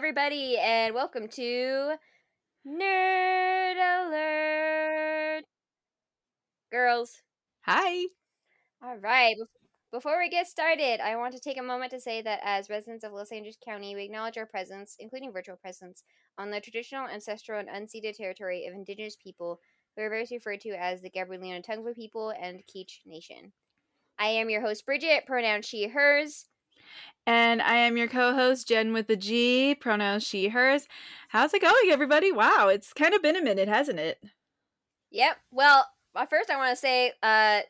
everybody, and welcome to Nerd Alert. Girls. Hi. All right. Before we get started, I want to take a moment to say that as residents of Los Angeles County, we acknowledge our presence, including virtual presence, on the traditional, ancestral, and unceded territory of Indigenous people who are variously referred to as the Gabrielino Tongva people and Kizh Nation. I am your host, Bridget, pronoun she, hers. And I am your co host, Jen with the G, pronouns she, hers. How's it going, everybody? Wow, it's kind of been a minute, hasn't it? Yep. Well, first I want to say, uh,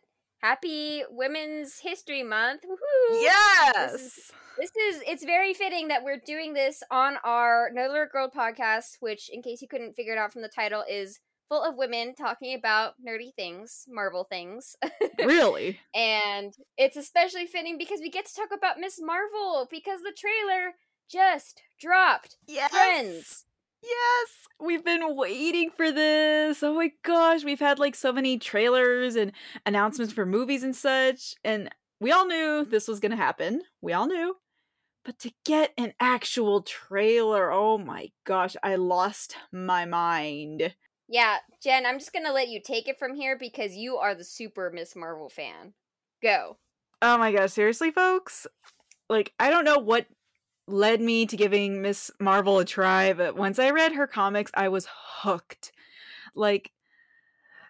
happy Women's History Month. Woohoo! Yes! This is, this is, it's very fitting that we're doing this on our Nerd Alert Girl podcast, which, in case you couldn't figure it out from the title, is full of women talking about nerdy things, Marvel things. really? and it's especially fitting because we get to talk about Miss Marvel because the trailer just dropped. Yes. Friends. Yes, we've been waiting for this. Oh my gosh, we've had like so many trailers and announcements for movies and such, and we all knew this was going to happen. We all knew. But to get an actual trailer, oh my gosh, I lost my mind. Yeah, Jen, I'm just gonna let you take it from here because you are the super Miss Marvel fan. Go. Oh my gosh, seriously, folks? Like, I don't know what led me to giving Miss Marvel a try, but once I read her comics, I was hooked. Like,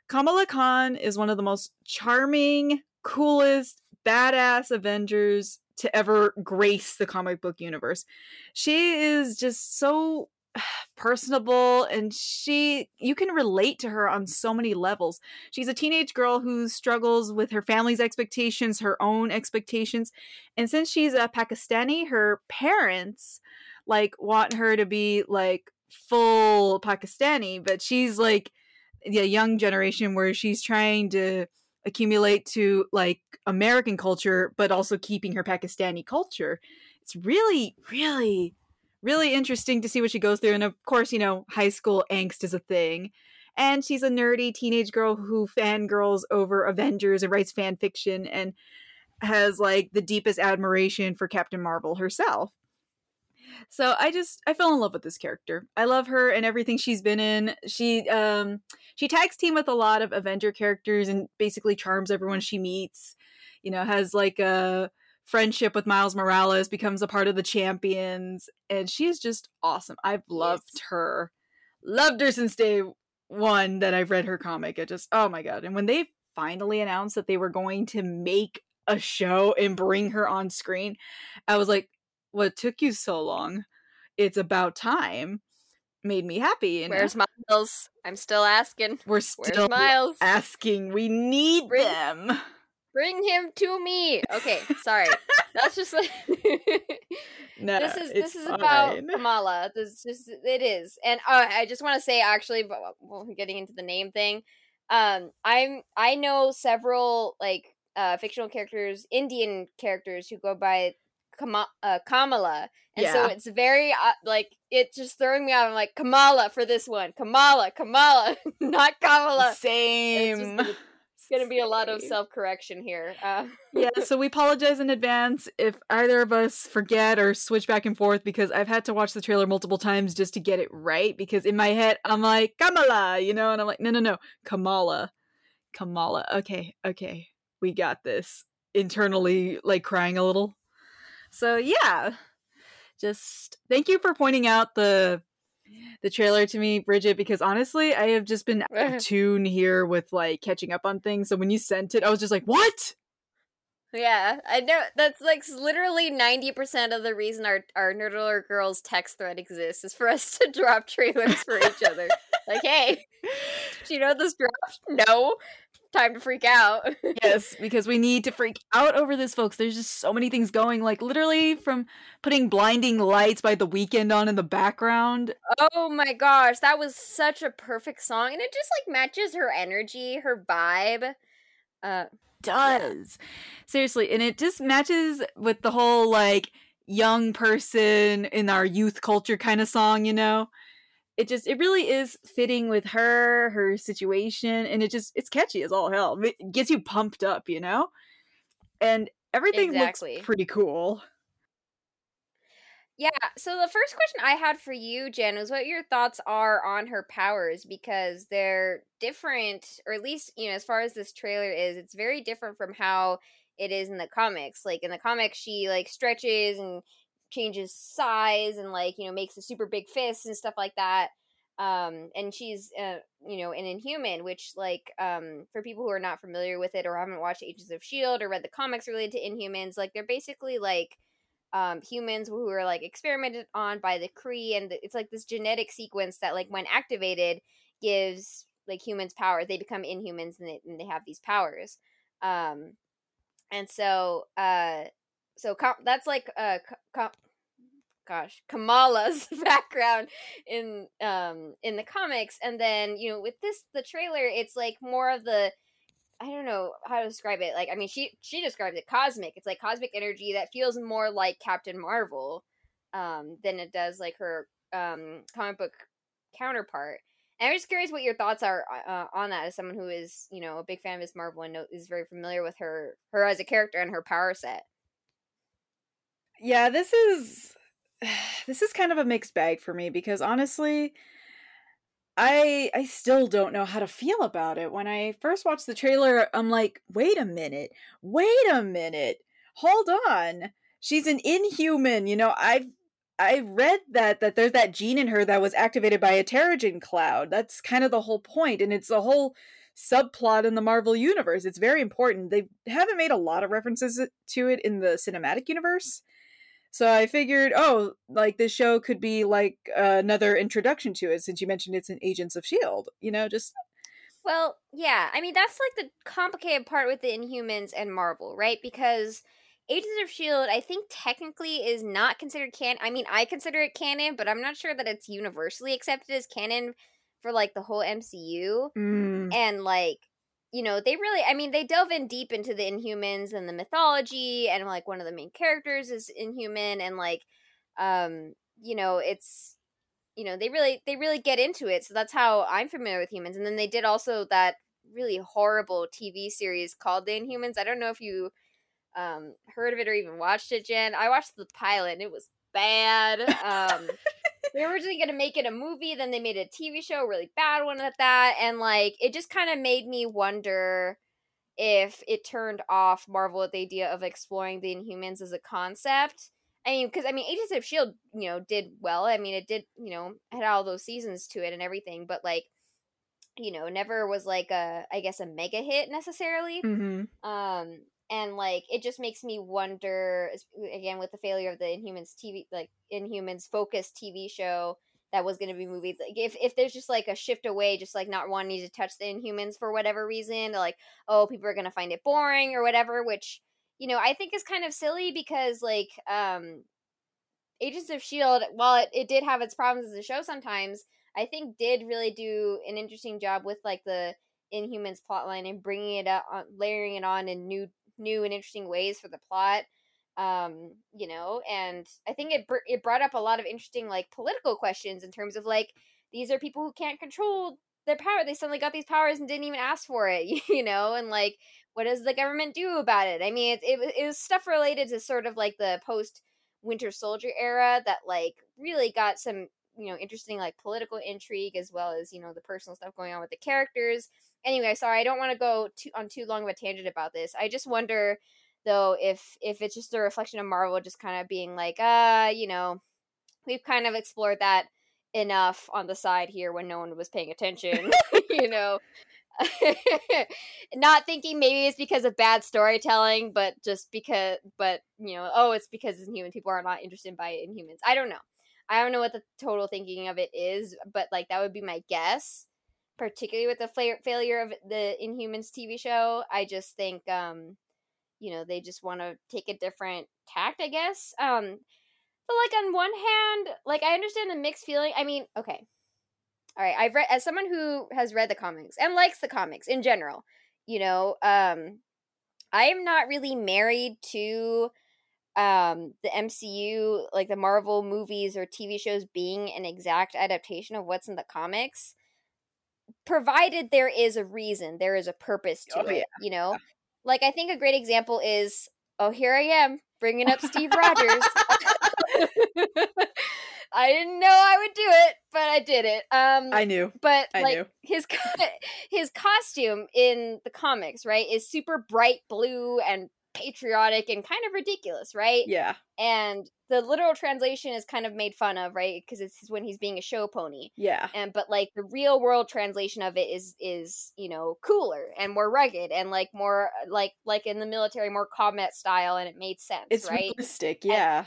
Kamala Khan is one of the most charming, coolest, badass Avengers to ever grace the comic book universe. She is just so personable and she you can relate to her on so many levels. She's a teenage girl who struggles with her family's expectations, her own expectations. And since she's a Pakistani, her parents like want her to be like full Pakistani, but she's like the young generation where she's trying to accumulate to like American culture but also keeping her Pakistani culture. It's really really really interesting to see what she goes through. And of course, you know, high school angst is a thing. And she's a nerdy teenage girl who fangirls over Avengers and writes fan fiction and has like the deepest admiration for Captain Marvel herself. So I just I fell in love with this character. I love her and everything she's been in. She um she tags team with a lot of Avenger characters and basically charms everyone she meets. You know, has like a friendship with Miles Morales, becomes a part of the champions, and she's just awesome. I've loved yes. her. Loved her since day one that I've read her comic. It just oh my god. And when they finally announced that they were going to make a show and bring her on screen, I was like, What took you so long? It's about time. Made me happy. And Where's Miles? I'm still asking. We're still Miles? asking. We need Bring- them Bring him to me. Okay, sorry. That's just like no. This is this is fine. about Kamala. This just it is, and uh, I just want to say actually, but well, getting into the name thing, um, I'm I know several like uh fictional characters, Indian characters who go by Kama- uh, Kamala, and yeah. so it's very uh, like it's just throwing me out. I'm like Kamala for this one, Kamala, Kamala, not Kamala. Same going to be a lot of self correction here. Uh. yeah, so we apologize in advance if either of us forget or switch back and forth because I've had to watch the trailer multiple times just to get it right. Because in my head, I'm like, Kamala, you know, and I'm like, no, no, no, Kamala. Kamala. Okay, okay, we got this. Internally, like crying a little. So, yeah, just thank you for pointing out the the trailer to me, Bridget, because honestly, I have just been tune here with like catching up on things. So when you sent it, I was just like, "What?" Yeah, I know that's like literally ninety percent of the reason our our Nerd Alert Girls text thread exists is for us to drop trailers for each other. like, hey, do you know this dropped? No, time to freak out. yes, because we need to freak out over this, folks. There's just so many things going. Like literally from putting blinding lights by the Weeknd on in the background. Oh my gosh, that was such a perfect song. And it just like matches her energy, her vibe. Uh does. Seriously, and it just matches with the whole like young person in our youth culture kind of song, you know? It just it really is fitting with her her situation and it just it's catchy as all hell it gets you pumped up you know and everything exactly. looks pretty cool Yeah, so the first question I had for you, Jen, was what your thoughts are on her powers because they're different, or at least, you know, as far as this trailer is, it's very different from how it is in the comics. Like in the comics, she like stretches and changes size and like, you know, makes a super big fist and stuff like that. Um, and she's, uh, you know, an inhuman, which like, um, for people who are not familiar with it or haven't watched Agents of S.H.I.E.L.D. or read the comics related to inhumans, like they're basically like, um, humans who are like experimented on by the Kree, and it's like this genetic sequence that, like, when activated, gives like humans power. They become inhumans, and they, and they have these powers. Um, and so, uh, so com- that's like uh, com- gosh, Kamala's background in um in the comics, and then you know with this the trailer, it's like more of the I don't know how to describe it. Like, I mean, she she describes it cosmic. It's like cosmic energy that feels more like Captain Marvel um, than it does like her um, comic book counterpart. And I'm just curious what your thoughts are uh, on that as someone who is, you know, a big fan of Miss Marvel and is very familiar with her her as a character and her power set. Yeah, this is this is kind of a mixed bag for me because honestly, I I still don't know how to feel about it. When I first watched the trailer, I'm like, "Wait a minute. Wait a minute. Hold on. She's an inhuman." You know, I've I read that that there's that gene in her that was activated by a Terrigen cloud. That's kind of the whole point and it's a whole subplot in the Marvel universe. It's very important. They haven't made a lot of references to it in the cinematic universe. So I figured, oh, like this show could be like uh, another introduction to it since you mentioned it's an Agents of S.H.I.E.L.D., you know, just. Well, yeah. I mean, that's like the complicated part with the Inhumans and Marvel, right? Because Agents of S.H.I.E.L.D., I think technically is not considered canon. I mean, I consider it canon, but I'm not sure that it's universally accepted as canon for like the whole MCU. Mm. And like, you know, they really, I mean, they delve in deep into the Inhumans and the mythology, and like one of the main characters is Inhuman, and like, um, you know, it's, you know, they really, they really get into it. So that's how I'm familiar with humans. And then they did also that really horrible TV series called The Inhumans. I don't know if you um heard of it or even watched it, Jen. I watched the pilot and it was bad. Um they were originally gonna make it a movie, then they made a TV show, really bad one at that, and like it just kind of made me wonder if it turned off Marvel at the idea of exploring the Inhumans as a concept. I mean, because I mean, Agents of Shield, you know, did well. I mean, it did, you know, had all those seasons to it and everything, but like, you know, never was like a, I guess, a mega hit necessarily. Mm-hmm. Um, and like it just makes me wonder again with the failure of the inhumans tv like inhumans focused tv show that was going to be movie like if, if there's just like a shift away just like not wanting to touch the inhumans for whatever reason like oh people are going to find it boring or whatever which you know i think is kind of silly because like um agents of shield while it, it did have its problems as a show sometimes i think did really do an interesting job with like the inhumans plotline and bringing it up layering it on in new new and interesting ways for the plot um you know and i think it br- it brought up a lot of interesting like political questions in terms of like these are people who can't control their power. They suddenly got these powers and didn't even ask for it you know and like what does the government do about it? I mean it, it, it was stuff related to sort of like the post winter soldier era that like really got some you know interesting like political intrigue as well as you know the personal stuff going on with the characters anyway, sorry, I don't want to go too, on too long of a tangent about this. I just wonder though if if it's just a reflection of Marvel just kind of being like, uh, you know, we've kind of explored that enough on the side here when no one was paying attention, you know. Not thinking maybe it's because of bad storytelling, but just because, but you know, oh, it's because it's Inhuman. People are not interested by Inhumans. I don't know. I don't know what the total thinking of it is, but like that would be my guess particularly with the fa- failure of the Inhumans TV show. I just think, um, you know, they just want to take a different tact, I guess. Um, but like on one hand, like I understand the mixed feeling. I mean, okay, all right. I've read as someone who has read the comics and likes the comics in general. You know, um, I am not really married to um the MCU like the Marvel movies or TV shows being an exact adaptation of what's in the comics provided there is a reason, there is a purpose to oh, it, yeah. you know? Like I think a great example is oh here I am bringing up Steve Rogers. I didn't know I would do it, but I did it. Um, I knew, but I like knew. his his costume in the comics, right, is super bright blue and patriotic and kind of ridiculous, right? Yeah. And the literal translation is kind of made fun of, right? Because it's when he's being a show pony. Yeah. And but like the real world translation of it is is you know cooler and more rugged and like more like like in the military more combat style and it made sense, It's right? realistic, yeah.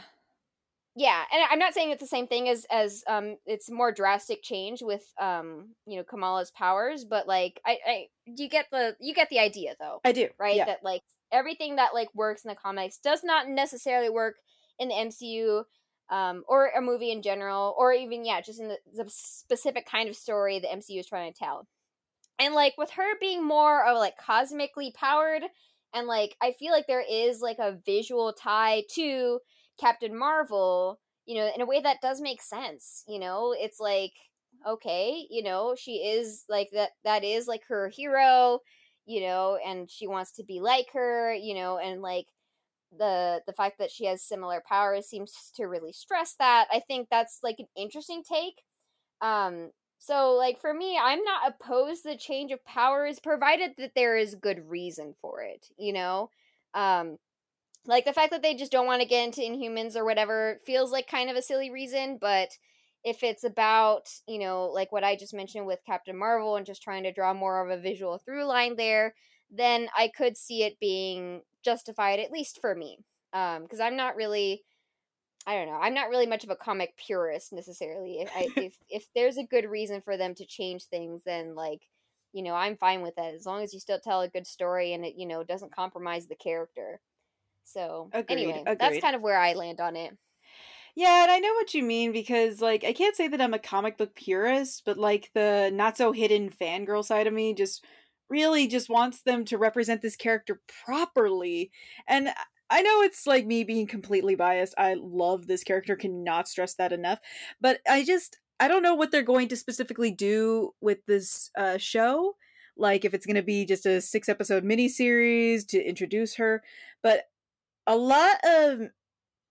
yeah and i'm not saying it's the same thing as as um it's more drastic change with um you know kamala's powers but like i i you get the you get the idea though I do. right Yeah. that like everything that like works in the comics does not necessarily work in the mcu um or a movie in general or even yeah just in the, the specific kind of story the mcu is trying to tell. And like with her being more of like cosmically powered and like i feel like there is like a visual tie to captain marvel you know in a way that does make sense you know? It's like okay you know she is like that that is like her hero you know and she wants to be like her you know and like the the fact that she has similar powers seems to really stress that. I think that's like an interesting take. Um so like for me i'm not opposed to the change of powers provided that there is good reason for it you know? Um like the fact that they just don't want to get into inhumans or whatever feels like kind of a silly reason but if it's about you know like what i just mentioned with captain marvel and just trying to draw more of a visual through line there then i could see it being justified at least for me um because i'm not really i don't know i'm not really much of a comic purist necessarily if I, if if there's a good reason for them to change things then like you know i'm fine with that as long as you still tell a good story and it you know doesn't compromise the character. So Agreed, anyway that's kind of where i land on it Yeah, and I know what you mean because like I can't say that I'm a comic book purist, but like the not so hidden fangirl side of me just really just wants them to represent this character properly. And I- know it's like me being completely biased. I love this character, cannot stress that enough. But I just I don't know what they're going to specifically do with this uh show. Like if it's going to be just a 6 episode miniseries to introduce her, but a lot of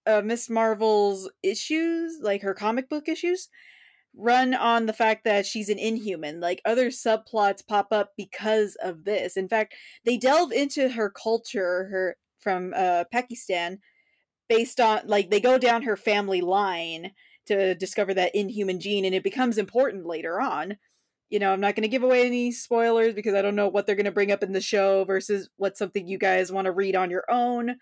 uh, Miss Marvel's issues, like her comic book issues, run on the fact that she's an inhuman. Like other subplots pop up because of this. In fact, they delve into her culture, her from uh, Pakistan, based on like they go down her family line to discover that inhuman gene, and it becomes important later on. You know, I'm not going to give away any spoilers because I don't know what they're going to bring up in the show versus what's something you guys want to read on your own.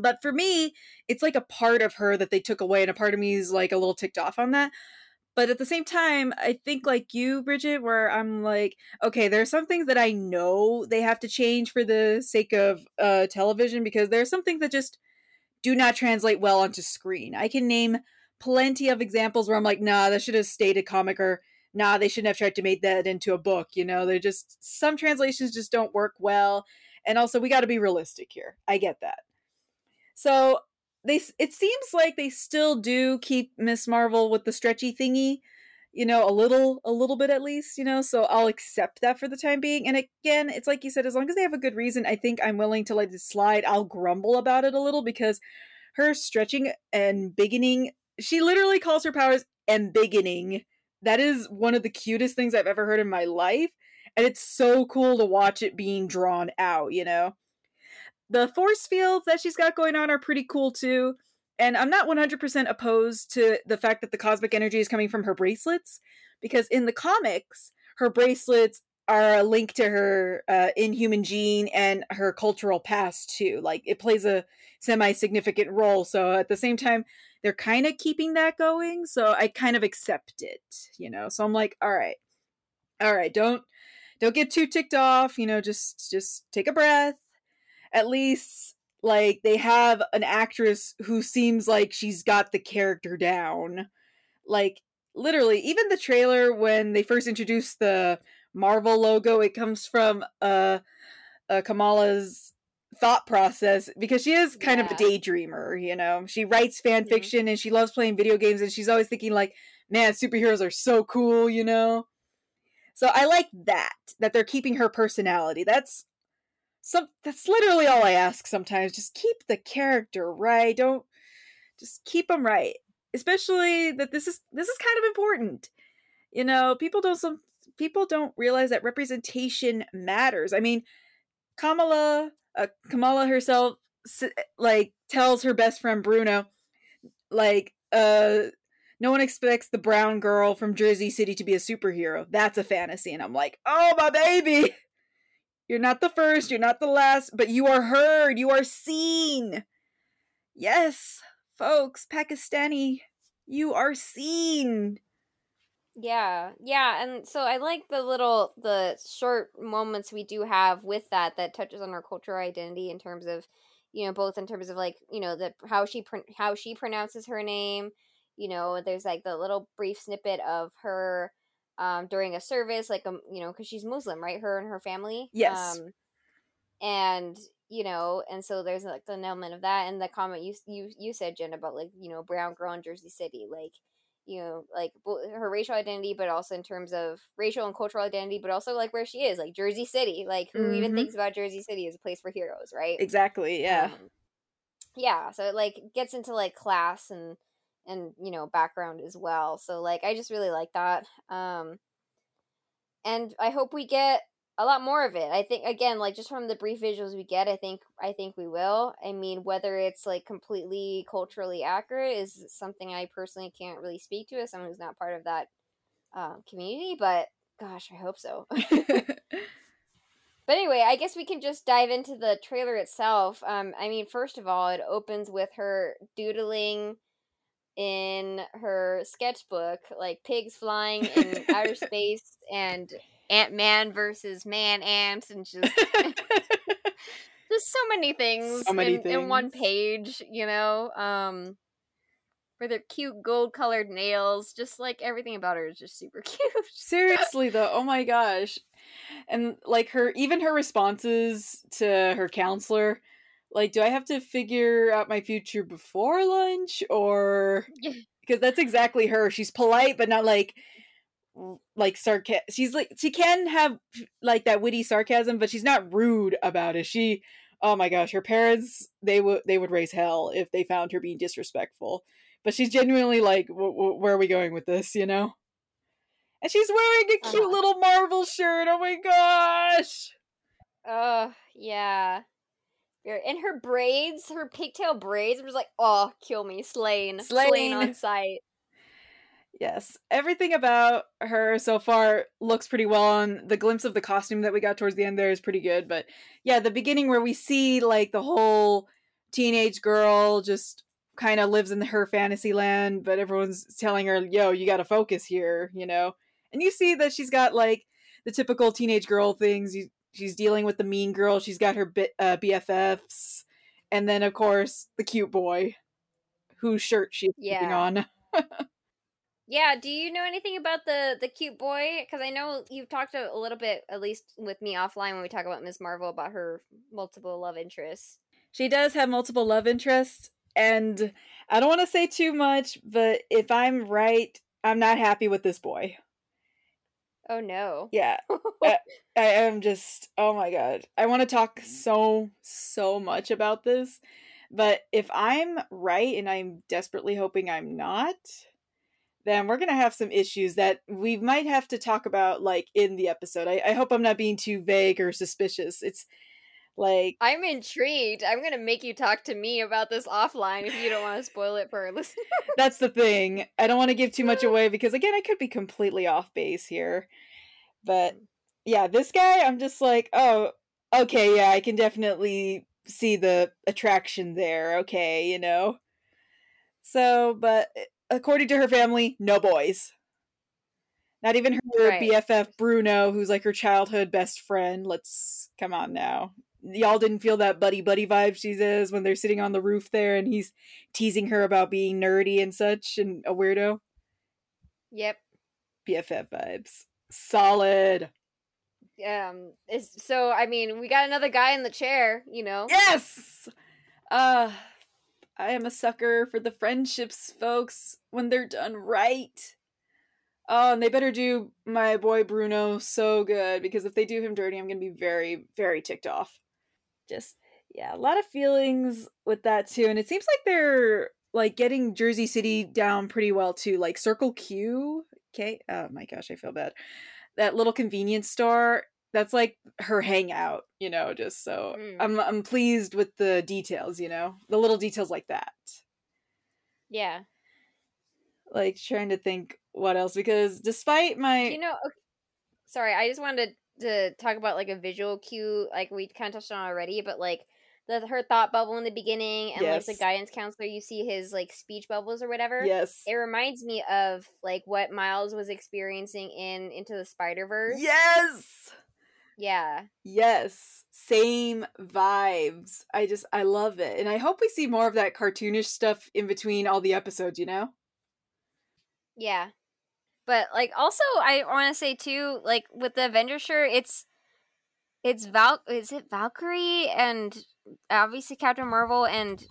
But for me, it's like a part of her that they took away, and a part of me is like a little ticked off on that. But at the same time, I think like you, Bridget, where I'm like, okay, there are some things that I know they have to change for the sake of uh, television because there are some things that just do not translate well onto screen. I can name plenty of examples where I'm like, nah, that should have stayed a comic, or nah, they shouldn't have tried to make that into a book. You know, they're just some translations just don't work well, and also we got to be realistic here. I get that. So they it seems like they still do keep Miss Marvel with the stretchy thingy, you know, a little a little bit at least, you know, so I'll accept that for the time being. And again, it's like you said as long as they have a good reason, I think I'm willing to let it slide. I'll grumble about it a little because her stretching and beginning, she literally calls her powers and beginning. That is one of the cutest things I've ever heard in my life, and it's so cool to watch it being drawn out, you know the force fields that she's got going on are pretty cool too. And I'm not 100% opposed to the fact that the cosmic energy is coming from her bracelets, because in the comics, her bracelets are a link to her uh, inhuman gene and her cultural past too. Like it plays a semi significant role. So at the same time, they're kind of keeping that going. So I kind of accept it, you know. So I'm like, all right, all right, don't don't get too ticked off. You know, just just take a breath at least like they have an actress who seems like she's got the character down. Like literally, even the trailer when they first introduced the Marvel logo, it comes from uh, uh Kamala's thought process because she is kind of a daydreamer, you know. She writes fan fiction and she loves playing video games and she's always thinking like, man, superheroes are so cool, you know. So I like that that they're keeping her personality. That's some that's literally all I ask sometimes. Just keep the character right. Don't just keep them right. especially that this is this is kind of important. You know, people don't some people don't realize that representation matters. I mean, Kamala uh, Kamala herself like tells her best friend Bruno like uh no one expects the brown girl from Jersey City to be a superhero. That's a fantasy and I'm like, "Oh, my baby. You're not the first, you're not the last, but you are heard, you are seen." Yes, folks, Pakistani, you are seen. Yeah, yeah, and so I like the little the short moments we do have with that that touches on our cultural identity in terms of, you know, both in terms of like you know the how she how she pronounces her name, you know, there's like the little brief snippet of her um during a service, like um you know because she's Muslim, right? Her and her family, yes, um, and you know, and so there's like an element of that, and the comment you you you said Jen about like you know brown girl in Jersey City, like you know, like her racial identity, but also in terms of racial and cultural identity, but also like where she is, like Jersey City. Like who mm-hmm. even thinks about Jersey City as a place for heroes, right? Exactly. Yeah. Um, yeah. So it like gets into like class and and you know background as well. So like I just really like that. Um, and I hope we get a lot more of it. I think again, like just from the brief visuals we get, I think I think we will. I mean, whether it's like completely culturally accurate is something I personally can't really speak to as someone who's not part of that um, community. But gosh, I hope so. but anyway, I guess we can just dive into the trailer itself. Um, I mean, first of all, it opens with her doodling in her sketchbook, like pigs flying in outer space and Ant Man versus Man Ant, and just just so many things, so many in, things. in one page. You know, um, for their cute gold colored nails, just like everything about her is just super cute. Seriously, though, oh my gosh, and like her, even her responses to her counselor. Like, do I have to figure out my future before lunch or because that's exactly her. She's polite, but not like like sarcasm. She's like she can have like that witty sarcasm, but she's not rude about it. She, oh my gosh, her parents they would they would raise hell if they found her being disrespectful. But she's genuinely like, where are we going with this? You know. And she's wearing a cute uh-huh. little Marvel shirt. Oh my gosh. Oh yeah. And her braids, her pigtail braids, I'm just like, oh, kill me, slain, slain, slain on sight. Yes, everything about her so far looks pretty well on the glimpse of the costume that we got towards the end there is pretty good, but yeah, the beginning where we see like the whole teenage girl just kind of lives in her fantasy land, but everyone's telling her, "Yo, you got to focus here," you know. And you see that she's got like the typical teenage girl things. She's dealing with the mean girl. She's got her uh, BFFs, and then of course the cute boy, whose shirt she's yeah. on. Yeah, do you know anything about the the cute boy? Because I know you've talked a, a, little bit, at least with me offline, when we talk about Ms. Marvel about her multiple love interests. She does have multiple love interests, and I don't want to say too much, but if I'm right, I'm not happy with this boy. Oh no! Yeah, I, I am just. Oh my god! I want to talk mm. so so much about this, but if I'm right, and I'm desperately hoping I'm not then we're gonna have some issues that we might have to talk about like in the episode. I, I hope I'm not being too vague or suspicious. It's like I'm intrigued. I'm gonna make you talk to me about this offline if you don't want to spoil it for our listeners. That's the thing. I don't want to give too much away because again, I could be completely off base here. But mm. yeah, this guy, I'm just like, oh, okay, yeah, I can definitely see the attraction there. Okay, you know. So, but eh, according to her family, no boys. Not even her right. BFF Bruno, who's like her childhood best friend. Let's come on now. Y'all didn't feel that buddy buddy vibe she says when they're sitting on the roof there and he's teasing her about being nerdy and such and a weirdo. Yep. BFF vibes. Solid. Um is so I mean, we got another guy in the chair, you know. Yes. Uh I am a sucker for the friendships, folks, when they're done right. Oh, and they better do my boy Bruno so good because if they do him dirty, I'm going to be very, very ticked off. Just, yeah, a lot of feelings with that too. And it seems like they're like getting Jersey City down pretty well too. Like Circle Q, okay. Oh my gosh, I feel bad. That little convenience store. That's like her hangout, you know. Just so mm. I'm, I'm pleased with the details, you know, the little details like that. Yeah. Like trying to think what else because despite my, you know, okay. sorry, I just wanted to talk about like a visual cue, like we kind of touched on already, but like the her thought bubble in the beginning and yes. like the guidance counselor you see his like speech bubbles or whatever yes. it reminds me of like what miles was experiencing in into the spider verse yes! Yeah. Yes same vibes i just i love it and i hope we see more of that cartoonish stuff in between all the episodes you know? Yeah but like also i want to say too like with the avenger shirt it's it's val is it valkyrie and obviously Captain Marvel and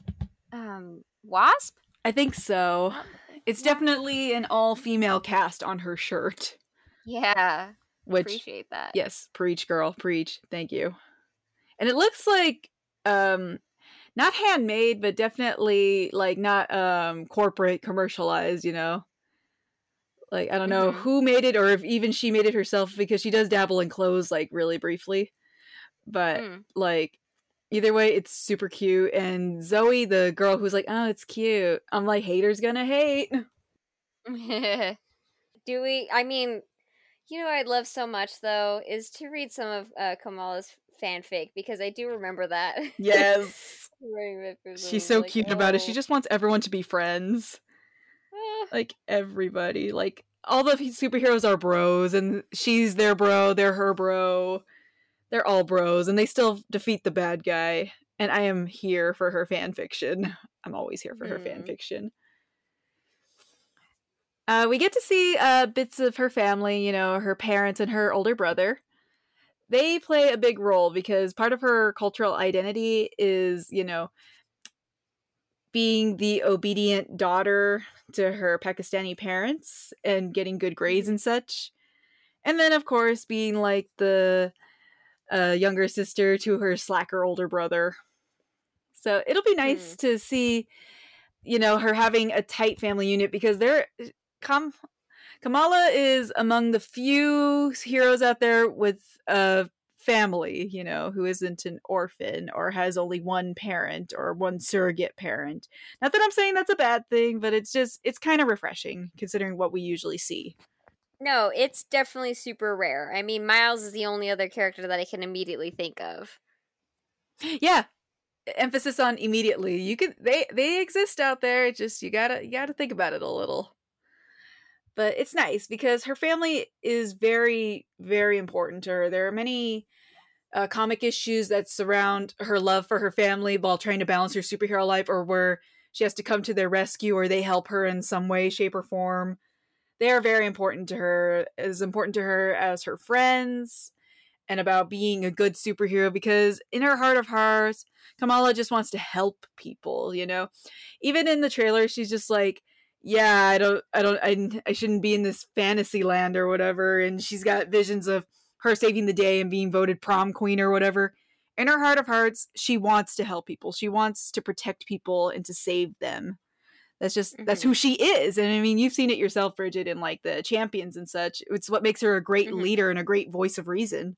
um, Wasp. I think so. It's yeah. definitely an all female cast on her shirt. Yeah. Which appreciate that. Yes, preach girl, preach. Thank you. And it looks like um not handmade, but definitely like not um corporate commercialized, you know. Like I don't know mm-hmm. who made it or if even she made it herself because she does dabble in clothes like really briefly. But mm. like either way, it's super cute. And Zoe, the girl who's like, oh, it's cute. I'm like, haters gonna hate. Do we? I mean, you know, I'd love so much though is to read some of uh, Kamala's fanfic because I do remember that. Yes. She's so like, cute oh. about it. She oh. just wants everyone to be friends. Ah. like everybody. Like all the superheroes are bros and she's their bro, they're her bro they're all bros and they still defeat the bad guy and i am here for her fan fiction i'm always here for mm. her fan mm. fiction uh, we get to see uh, bits of her family you know her parents and her older brother they play a big role because part of her cultural identity is you know being the obedient daughter to her pakistani parents and getting good grades mm-hmm. and such and then of course being like the a younger sister to her slacker older brother. So it'll be nice mm. to see, you know, her having a tight family unit because there, Kam- Kamala is among the few heroes out there with a family, you know, who isn't an orphan or has only one parent or one surrogate parent. Not that I'm saying that's a bad thing, but it's just, it's kind of refreshing considering what we usually see. No, it's definitely super rare. I mean, Miles is the only other character that I can immediately think of. Yeah. Emphasis on immediately. You could they they exist out there. Just you gotta you gotta think about it a little. But it's nice because her family is very, very important to her. There are many uh, comic issues that surround her love for her family while trying to balance her superhero life, or where she has to come to their rescue, or they help her in some way, shape, or form they are very important to her as important to her as her friends and about being a good superhero because in her heart of hearts kamala just wants to help people you know even in the trailer she's just like yeah i don't i don't i, I shouldn't be in this fantasy land or whatever and she's got visions of her saving the day and being voted prom queen or whatever in her heart of hearts she wants to help people she wants to protect people and to save them that's just mm-hmm. that's who she is. And I mean, you've seen it yourself, Bridget, in like the champions and such. It's what makes her a great mm-hmm. leader and a great voice of reason.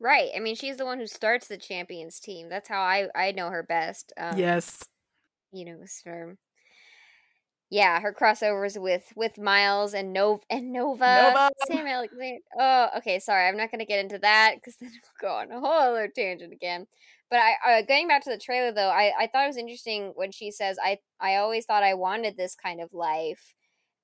Right. I mean, she's the one who starts the champions team. That's how I I know her best. Um, yes. You know, from yeah, her crossovers with with Miles and Nova and Nova. Nova. Sam Alexander. Oh, okay. Sorry, I'm not going to get into that because then we'll go on a whole other tangent again. But I, uh, going back to the trailer though, I, I thought it was interesting when she says, "I I always thought I wanted this kind of life,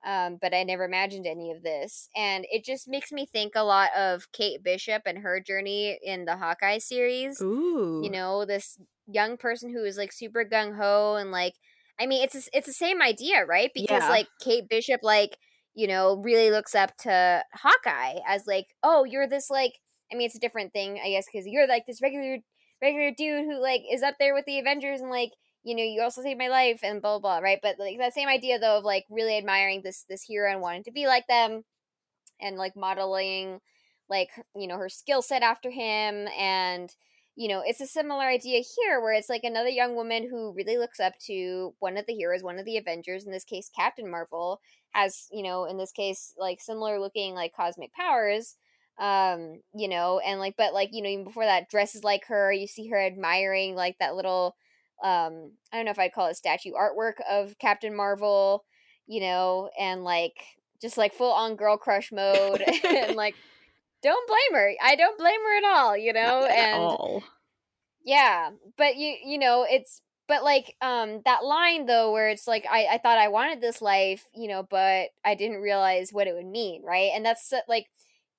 um, but I never imagined any of this." And it just makes me think a lot of Kate Bishop and her journey in the Hawkeye series. Ooh, you know, this young person who is like super gung ho and like, I mean, it's a, it's the same idea, right? Because yeah. like Kate Bishop, like you know, really looks up to Hawkeye as like, oh, you're this like. I mean, it's a different thing, I guess, because you're like this regular regular dude who like is up there with the Avengers and like you know you also saved my life and blah blah, blah right but like that same idea though of like really admiring this this hero and wanting to be like them and like modeling like you know her skill set after him and you know, it's a similar idea here where it's like another young woman who really looks up to one of the heroes, one of the Avengers, in this case, Captain Marvel, has, you know, in this case, like similar looking like cosmic powers. Um, you know, and like, but like, you know, even before that, dresses like her, you see her admiring like that little, um, I don't know if I'd call it statue artwork of Captain Marvel, you know, and like just like full on girl crush mode and like don't blame her. I don't blame her at all, you know? And all. yeah, but you you know, it's but like um that line though where it's like I I thought I wanted this life, you know, but I didn't realize what it would mean, right? And that's like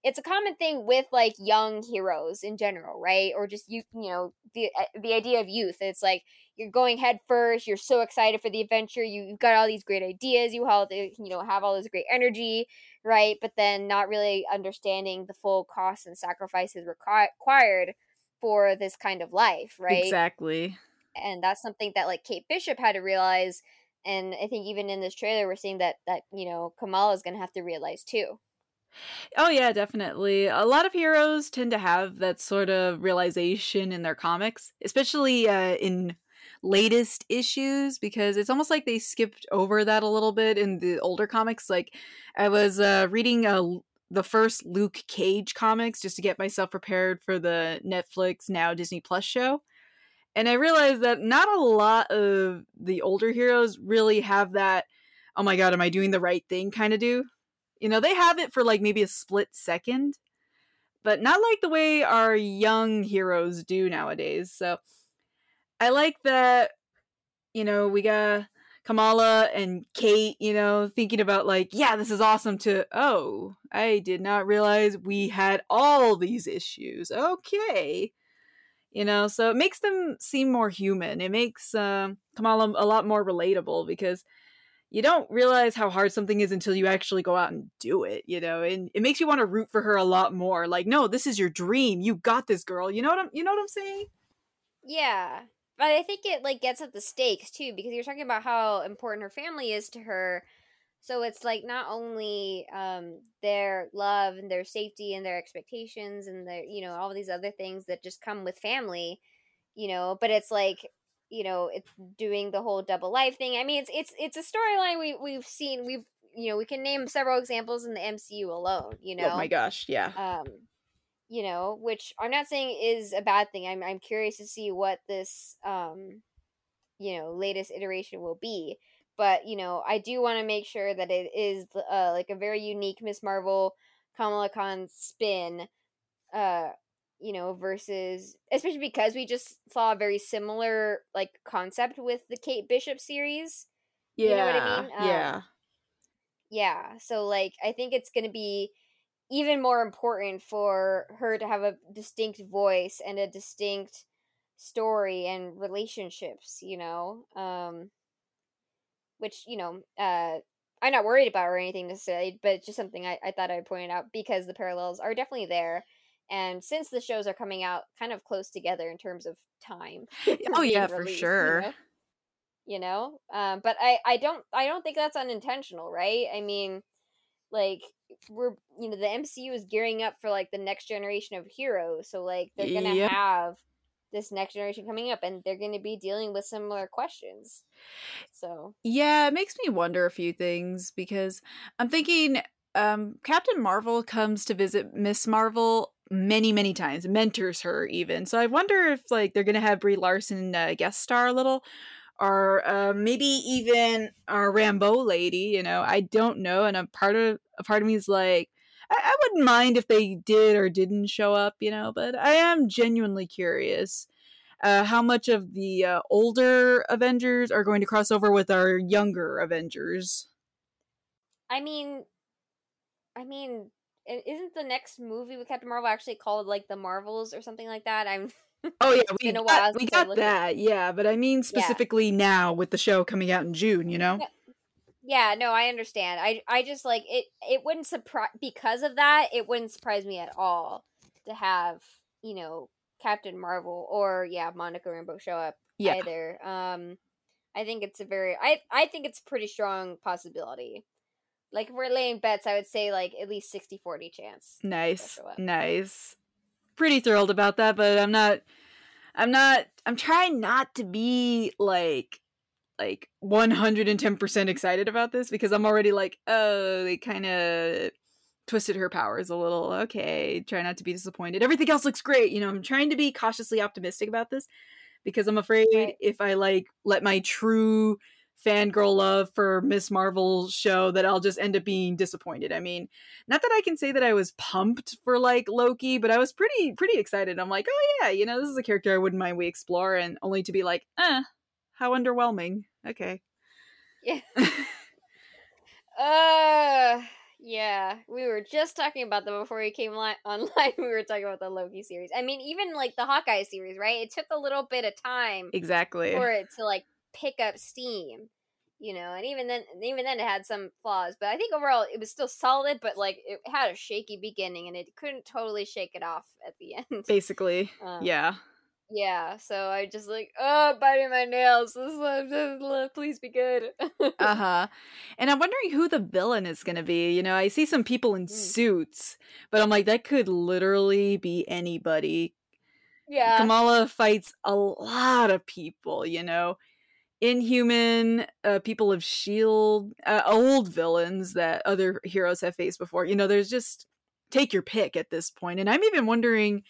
it's a common thing with like young heroes in general, right? Or just you, you know, the uh, the idea of youth. It's like you're going head first. You're so excited for the adventure. You, you've got all these great ideas. You have you know have all this great energy, right? But then not really understanding the full costs and sacrifices required for this kind of life, right? Exactly. And that's something that like Kate Bishop had to realize. And I think even in this trailer, we're seeing that that you know Kamala is going to have to realize too. Oh yeah, definitely. A lot of heroes tend to have that sort of realization in their comics, especially uh, in latest issues because it's almost like they skipped over that a little bit in the older comics. Like I was uh, reading uh, the first Luke Cage comics just to get myself prepared for the Netflix now Disney Plus show. And I realized that not a lot of the older heroes really have that oh my god, am I doing the right thing kind of do. You know, they have it for like maybe a split second, but not like the way our young heroes do nowadays. So I like that, you know, we got Kamala and Kate, you know, thinking about like, yeah, this is awesome to, oh, I did not realize we had all these issues. Okay. You know, so it makes them seem more human. It makes uh, Kamala a lot more relatable because you don't realize how hard something is until you actually go out and do it, you know, and it makes you want to root for her a lot more. Like, no, this is your dream. You got this, girl. You know what I'm you know what I'm saying? Yeah. But I think it like gets at the stakes too, because you're talking about how important her family is to her. So it's like not only um their love and their safety and their expectations and their you know, all these other things that just come with family, you know, but it's like you know it's doing the whole double life thing. I mean it's it's it's a storyline we we've seen. We've you know we can name several examples in the mcu alone you know oh my gosh yeah. Um you know which i'm not saying is a bad thing. I'm i'm curious to see what this um you know latest iteration will be. But you know i do want to make sure that it is uh, like a very unique miss marvel kamala khan spin uh you know, versus especially because we just saw a very similar like concept with the Kate Bishop series. Yeah. You know what I mean? Um, yeah. Yeah. So like I think it's gonna be even more important for her to have a distinct voice and a distinct story and relationships, you know. Um which, you know, uh I'm not worried about or anything necessarily, but it's just something I, I thought I'd point out because the parallels are definitely there and since the shows are coming out kind of close together in terms of time oh yeah released, for sure you know, you know? Um, but i i don't i don't think that's unintentional right i mean like we're you know the mcu is gearing up for like the next generation of heroes so like they're gonna yep. have this next generation coming up and they're going to be dealing with similar questions so yeah it makes me wonder a few things because i'm thinking um captain marvel comes to visit miss marvel many many times mentors her even. So i wonder if like they're gonna have brie larson uh, guest star a little or uh, maybe even our Rambeau lady you know? I don't know and a part of a part of me is like I, I wouldn't mind if they did or didn't show up you know but i am genuinely curious uh, how much of the uh, older avengers are going to cross over with our younger avengers. I mean i mean isn't the next movie with Captain Marvel actually called like the Marvels or something like that? I'm Oh yeah, we got, we got that. Yeah, but I mean specifically yeah. now with the show coming out in June, you know. Yeah. yeah, no, I understand. I I just like it. It wouldn't surprise because of that. It wouldn't surprise me at all to have you know Captain Marvel or yeah Monica Rambeau show up yeah. either. Um, I think it's a very I I think it's a pretty strong possibility like if we're laying bets, I would say like at least 60 40 chance. Nice. Nice. Pretty thrilled about that, but I'm not I'm not I'm trying not to be like like 110% excited about this because I'm already like, oh, they kind of twisted her powers a little. Okay, try not to be disappointed. Everything else looks great. You know, I'm trying to be cautiously optimistic about this because I'm afraid right. if I like let my true fangirl love for Miss Marvel show that I'll just end up being disappointed. I mean, not that I can say that I was pumped for like Loki, but I was pretty pretty excited. I'm like, oh yeah, you know, this is a character I wouldn't mind we explore, and only to be like, eh, how underwhelming. Okay. Yeah. uh yeah, we were just talking about that before we came li- online. We were talking about the Loki series. I mean, even like the Hawkeye series, right? It took a little bit of time, exactly, for it to like pick up steam, you know. And even then, even then, it had some flaws. But I think overall, it was still solid. But like, it had a shaky beginning, and it couldn't totally shake it off at the end. Basically, um, yeah. Yeah, so I just like, oh, biting my nails. Please be good. uh huh. And I'm wondering who the villain is going to be. You know, I see some people in mm. suits, but I'm like, that could literally be anybody. Yeah. Kamala fights a lot of people, you know, inhuman, uh, people of S.H.I.E.L.D., uh, old villains that other heroes have faced before. You know, there's just take your pick at this point. And I'm even wondering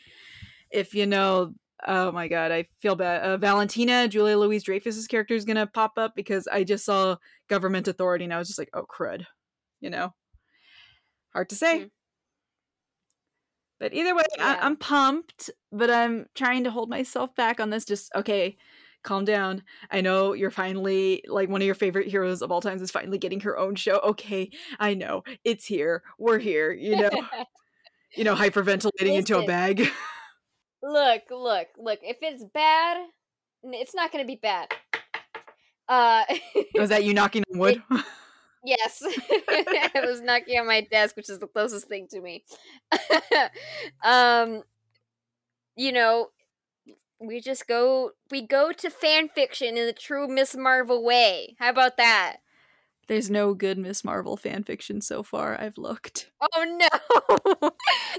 if, you know, oh my god, I feel bad. Uh, Valentina, Julia Louise Dreyfus's character is gonna pop up because I just saw government authority and I was just like, oh crud, you know. Hard to say. Mm-hmm. But either way, yeah. I- I'm pumped, but I'm trying to hold myself back on this. Just okay, calm down. I know you're finally like one of your favorite heroes of all times is finally getting her own show. Okay, I know it's here. We're here. You know, you know, hyperventilating Listen. into a bag. Look, look, look. If it's bad, it's not going to be bad. Uh, was that you knocking on wood? It, yes, I was knocking on my desk, which is the closest thing to me. um, you know, we just go we go to fan fiction in the true Miss Marvel way. How about that? There's no good Miss Marvel fan fiction so far. I've looked. Oh no!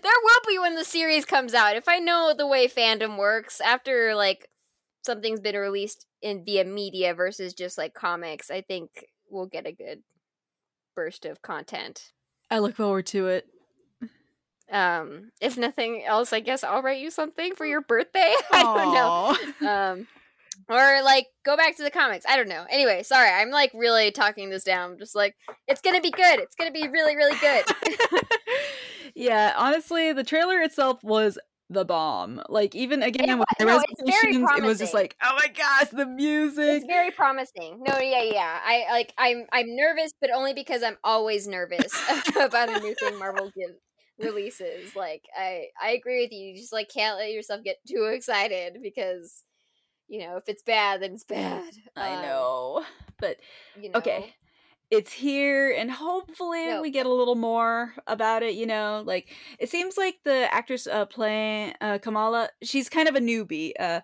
there will be when the series comes out. If I know the way fandom works, after like something's been released in via media versus just like comics, I think we'll get a good burst of content. I look forward to it. Um, if nothing else, I guess I'll write you something for your birthday. I don't know. Um, or like go back to the comics. I don't know. Anyway, sorry, I'm like really talking this down. I'm Just like it's gonna be good. It's gonna be really, really good. yeah, honestly, the trailer itself was the bomb. Like even again it, with the no, reservations, it was just like, oh my gosh, the music. It's very promising. No, yeah, yeah. I like I'm I'm nervous, but only because I'm always nervous about a new thing Marvel gives releases. Like I I agree with you. You just like can't let yourself get too excited because you know, if it's bad, then it's bad. I um, know. But you know. okay. It's here and hopefully no. we get a little more about it, you know. Like it seems like the actress uh playing uh Kamala, she's kind of a newbie. Uh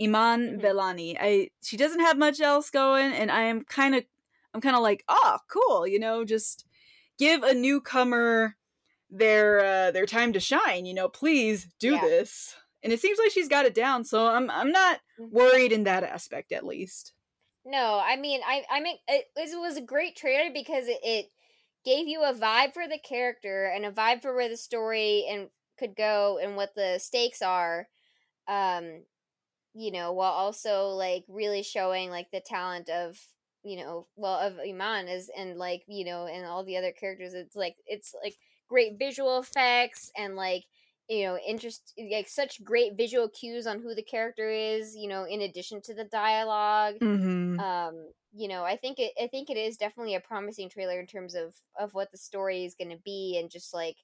Iman mm-hmm. Vellani. I she doesn't have much else going and I am kind of I'm kind of like, "Oh, cool, you know, just give a newcomer their uh their time to shine, you know. Please do yeah. this." and it seems like she's got it down. So I'm I'm not mm-hmm. worried in that aspect, at least. No, I mean, I I mean, it, it was a great trailer because it, it gave you a vibe for the character and a vibe for where the story and could go and what the stakes are. Um, you know, while also like really showing like the talent of you know, well, of Iman is and like you know, and all the other characters. It's like it's like great visual effects and like you know interest like such great visual cues on who the character is you know in addition to the dialog mm-hmm. um you know i think it i think it is definitely a promising trailer in terms of of what the story is going to be and just like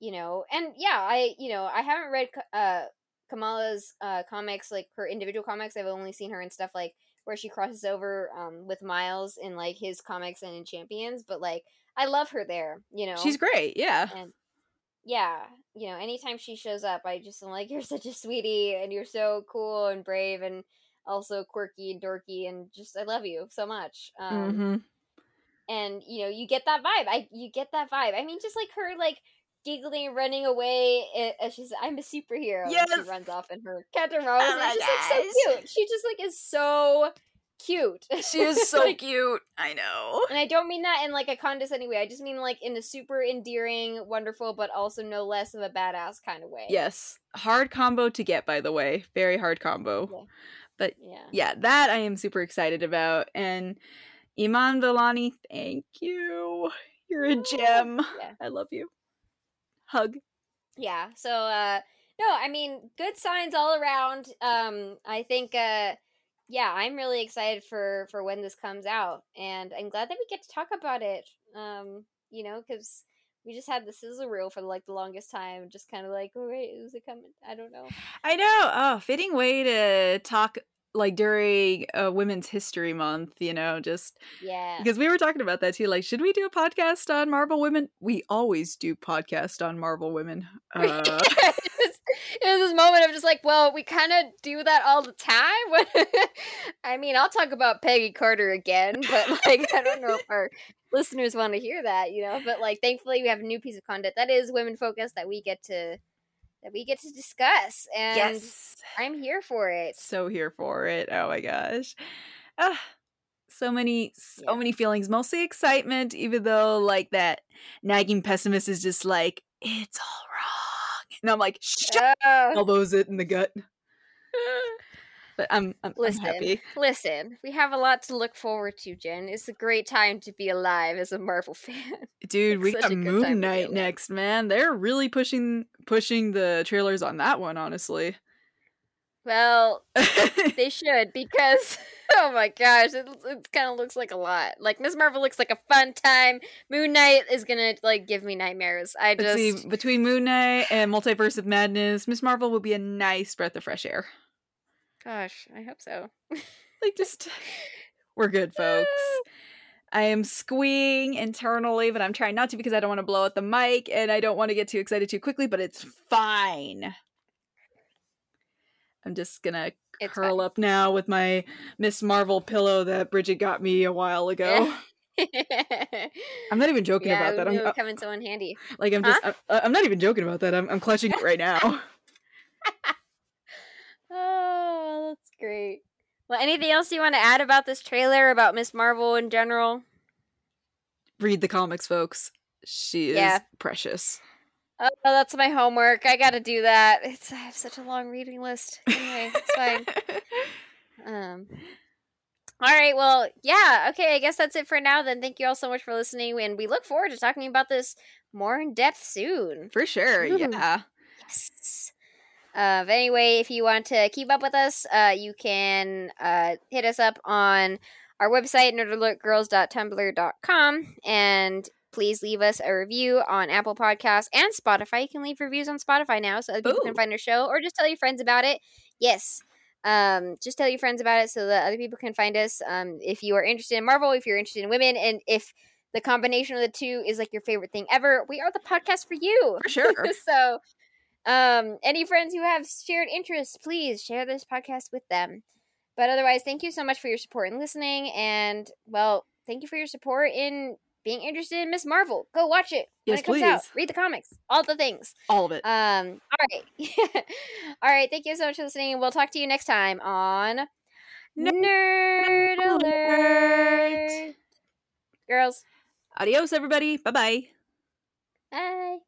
you know and yeah i you know i haven't read uh kamala's uh comics like her individual comics i've only seen her in stuff like where she crosses over um with miles in like his comics and in champions but like i love her there you know she's great yeah and yeah, you know, anytime she shows up, I just am like, you're such a sweetie, and you're so cool and brave, and also quirky and dorky, and just I love you so much. Um, mm-hmm. And you know, you get that vibe. I you get that vibe. I mean, just like her, like giggling, and running away, and she's I'm a superhero. Yes. And she runs off in her. Oh and my it's just like so cute. She just like is so cute. She is so Like, cute. I know. and I don't mean that in like a condescending way. I just mean like in a super endearing, wonderful, but also no less of a badass kind of way. Yes. Hard combo to get, by the way. Very hard combo. Yeah. But Yeah. yeah, that I am super excited about. And Iman Vellani, thank you. You're a gem. Yeah. I love you. Hug. Yeah. So uh no, I mean good signs all around. Um I think uh yeah, I'm really excited for for when this comes out and I'm glad that we get to talk about it. Um you know, cuz we just had the sizzle reel for like the longest time, just kind of like, oh wait, is it coming? I don't know. I know. Oh, fitting way to talk like during uh, Women's History Month, you know, just Yeah. because we were talking about that too. Like, should we do a podcast on Marvel women? We always do podcast on Marvel women. Uh, it, was, it was this moment of just like, well, we kind of do that all the time. I mean, I'll talk about Peggy Carter again, but like, I don't know if our listeners want to hear that, you know. But like, thankfully, we have a new piece of content that is women focused that we get to that we get to discuss, and yes. I'm here for it. so here for it. Oh my gosh. Ah, so many so Yeah. many feelings, mostly excitement, even though like that nagging pessimist is just like, it's all wrong. And I'm like, shut Oh. elbows it in the gut. But I'm I'm, I'm Listen, happy. listen, we have a lot to look forward to, Jen. It's a great time to be alive as a Marvel fan. Dude, we got a Moon Knight next, man. They're really pushing pushing the trailers on that one, honestly. Well, they should because oh my gosh, it, it kind of looks like a lot. Like Miss Marvel looks like a fun time. Moon Knight is gonna like give me nightmares. I just see, between Moon Knight and Multiverse of Madness, Miss Marvel will be a nice breath of fresh air. Gosh, I hope so. Like just we're good, folks. I am squeeing internally, but I'm trying not to because I don't want to blow out the mic and I don't want to get too excited too quickly, but it's fine. I'm just gonna It's curl fine. up now with my Miss Marvel pillow that Bridget got me a while ago. I'm not even joking yeah, about that. I'm in so handy. like I'm just I'm, uh, I'm not even joking about that. I'm I'm clutching it right now. Oh, great. Well, anything else you want to add about this trailer about Miss Marvel in general? Read the comics, folks. She is Yeah. precious. Oh, that's my homework. I got to do that. It's I have such a long reading list. Anyway, it's fine. Um. All right. Well, yeah. Okay. I guess that's it for now. Then, thank you all so much for listening, and we look forward to talking about this more in depth soon. For sure. Ooh. Yeah. Yes. Uh, but anyway, if you want to keep up with us, uh, you can uh, hit us up on our website, nerdalertgirls.tumblr.com, and please leave us a review on Apple Podcasts and Spotify. You can leave reviews on Spotify now so other people Ooh. can find our show, or just tell your friends about it. Yes. Um, just tell your friends about it so that other people can find us. Um, if you are interested in Marvel, if you're interested in women, and if the combination of the two is like your favorite thing ever, we are the podcast for you. For sure. so, um, any friends who have shared interests, please share this podcast with them. But otherwise, thank you so much for your support and listening. And, well, thank you for your support in being interested in Miss Marvel. Go watch it when Yes, it comes out. Read the comics, all the things. All of it. Um, all right. all right. Thank you so much for listening. And we'll talk to you next time on Nerd Alert. Girls, Adios, everybody. Bye bye. bye.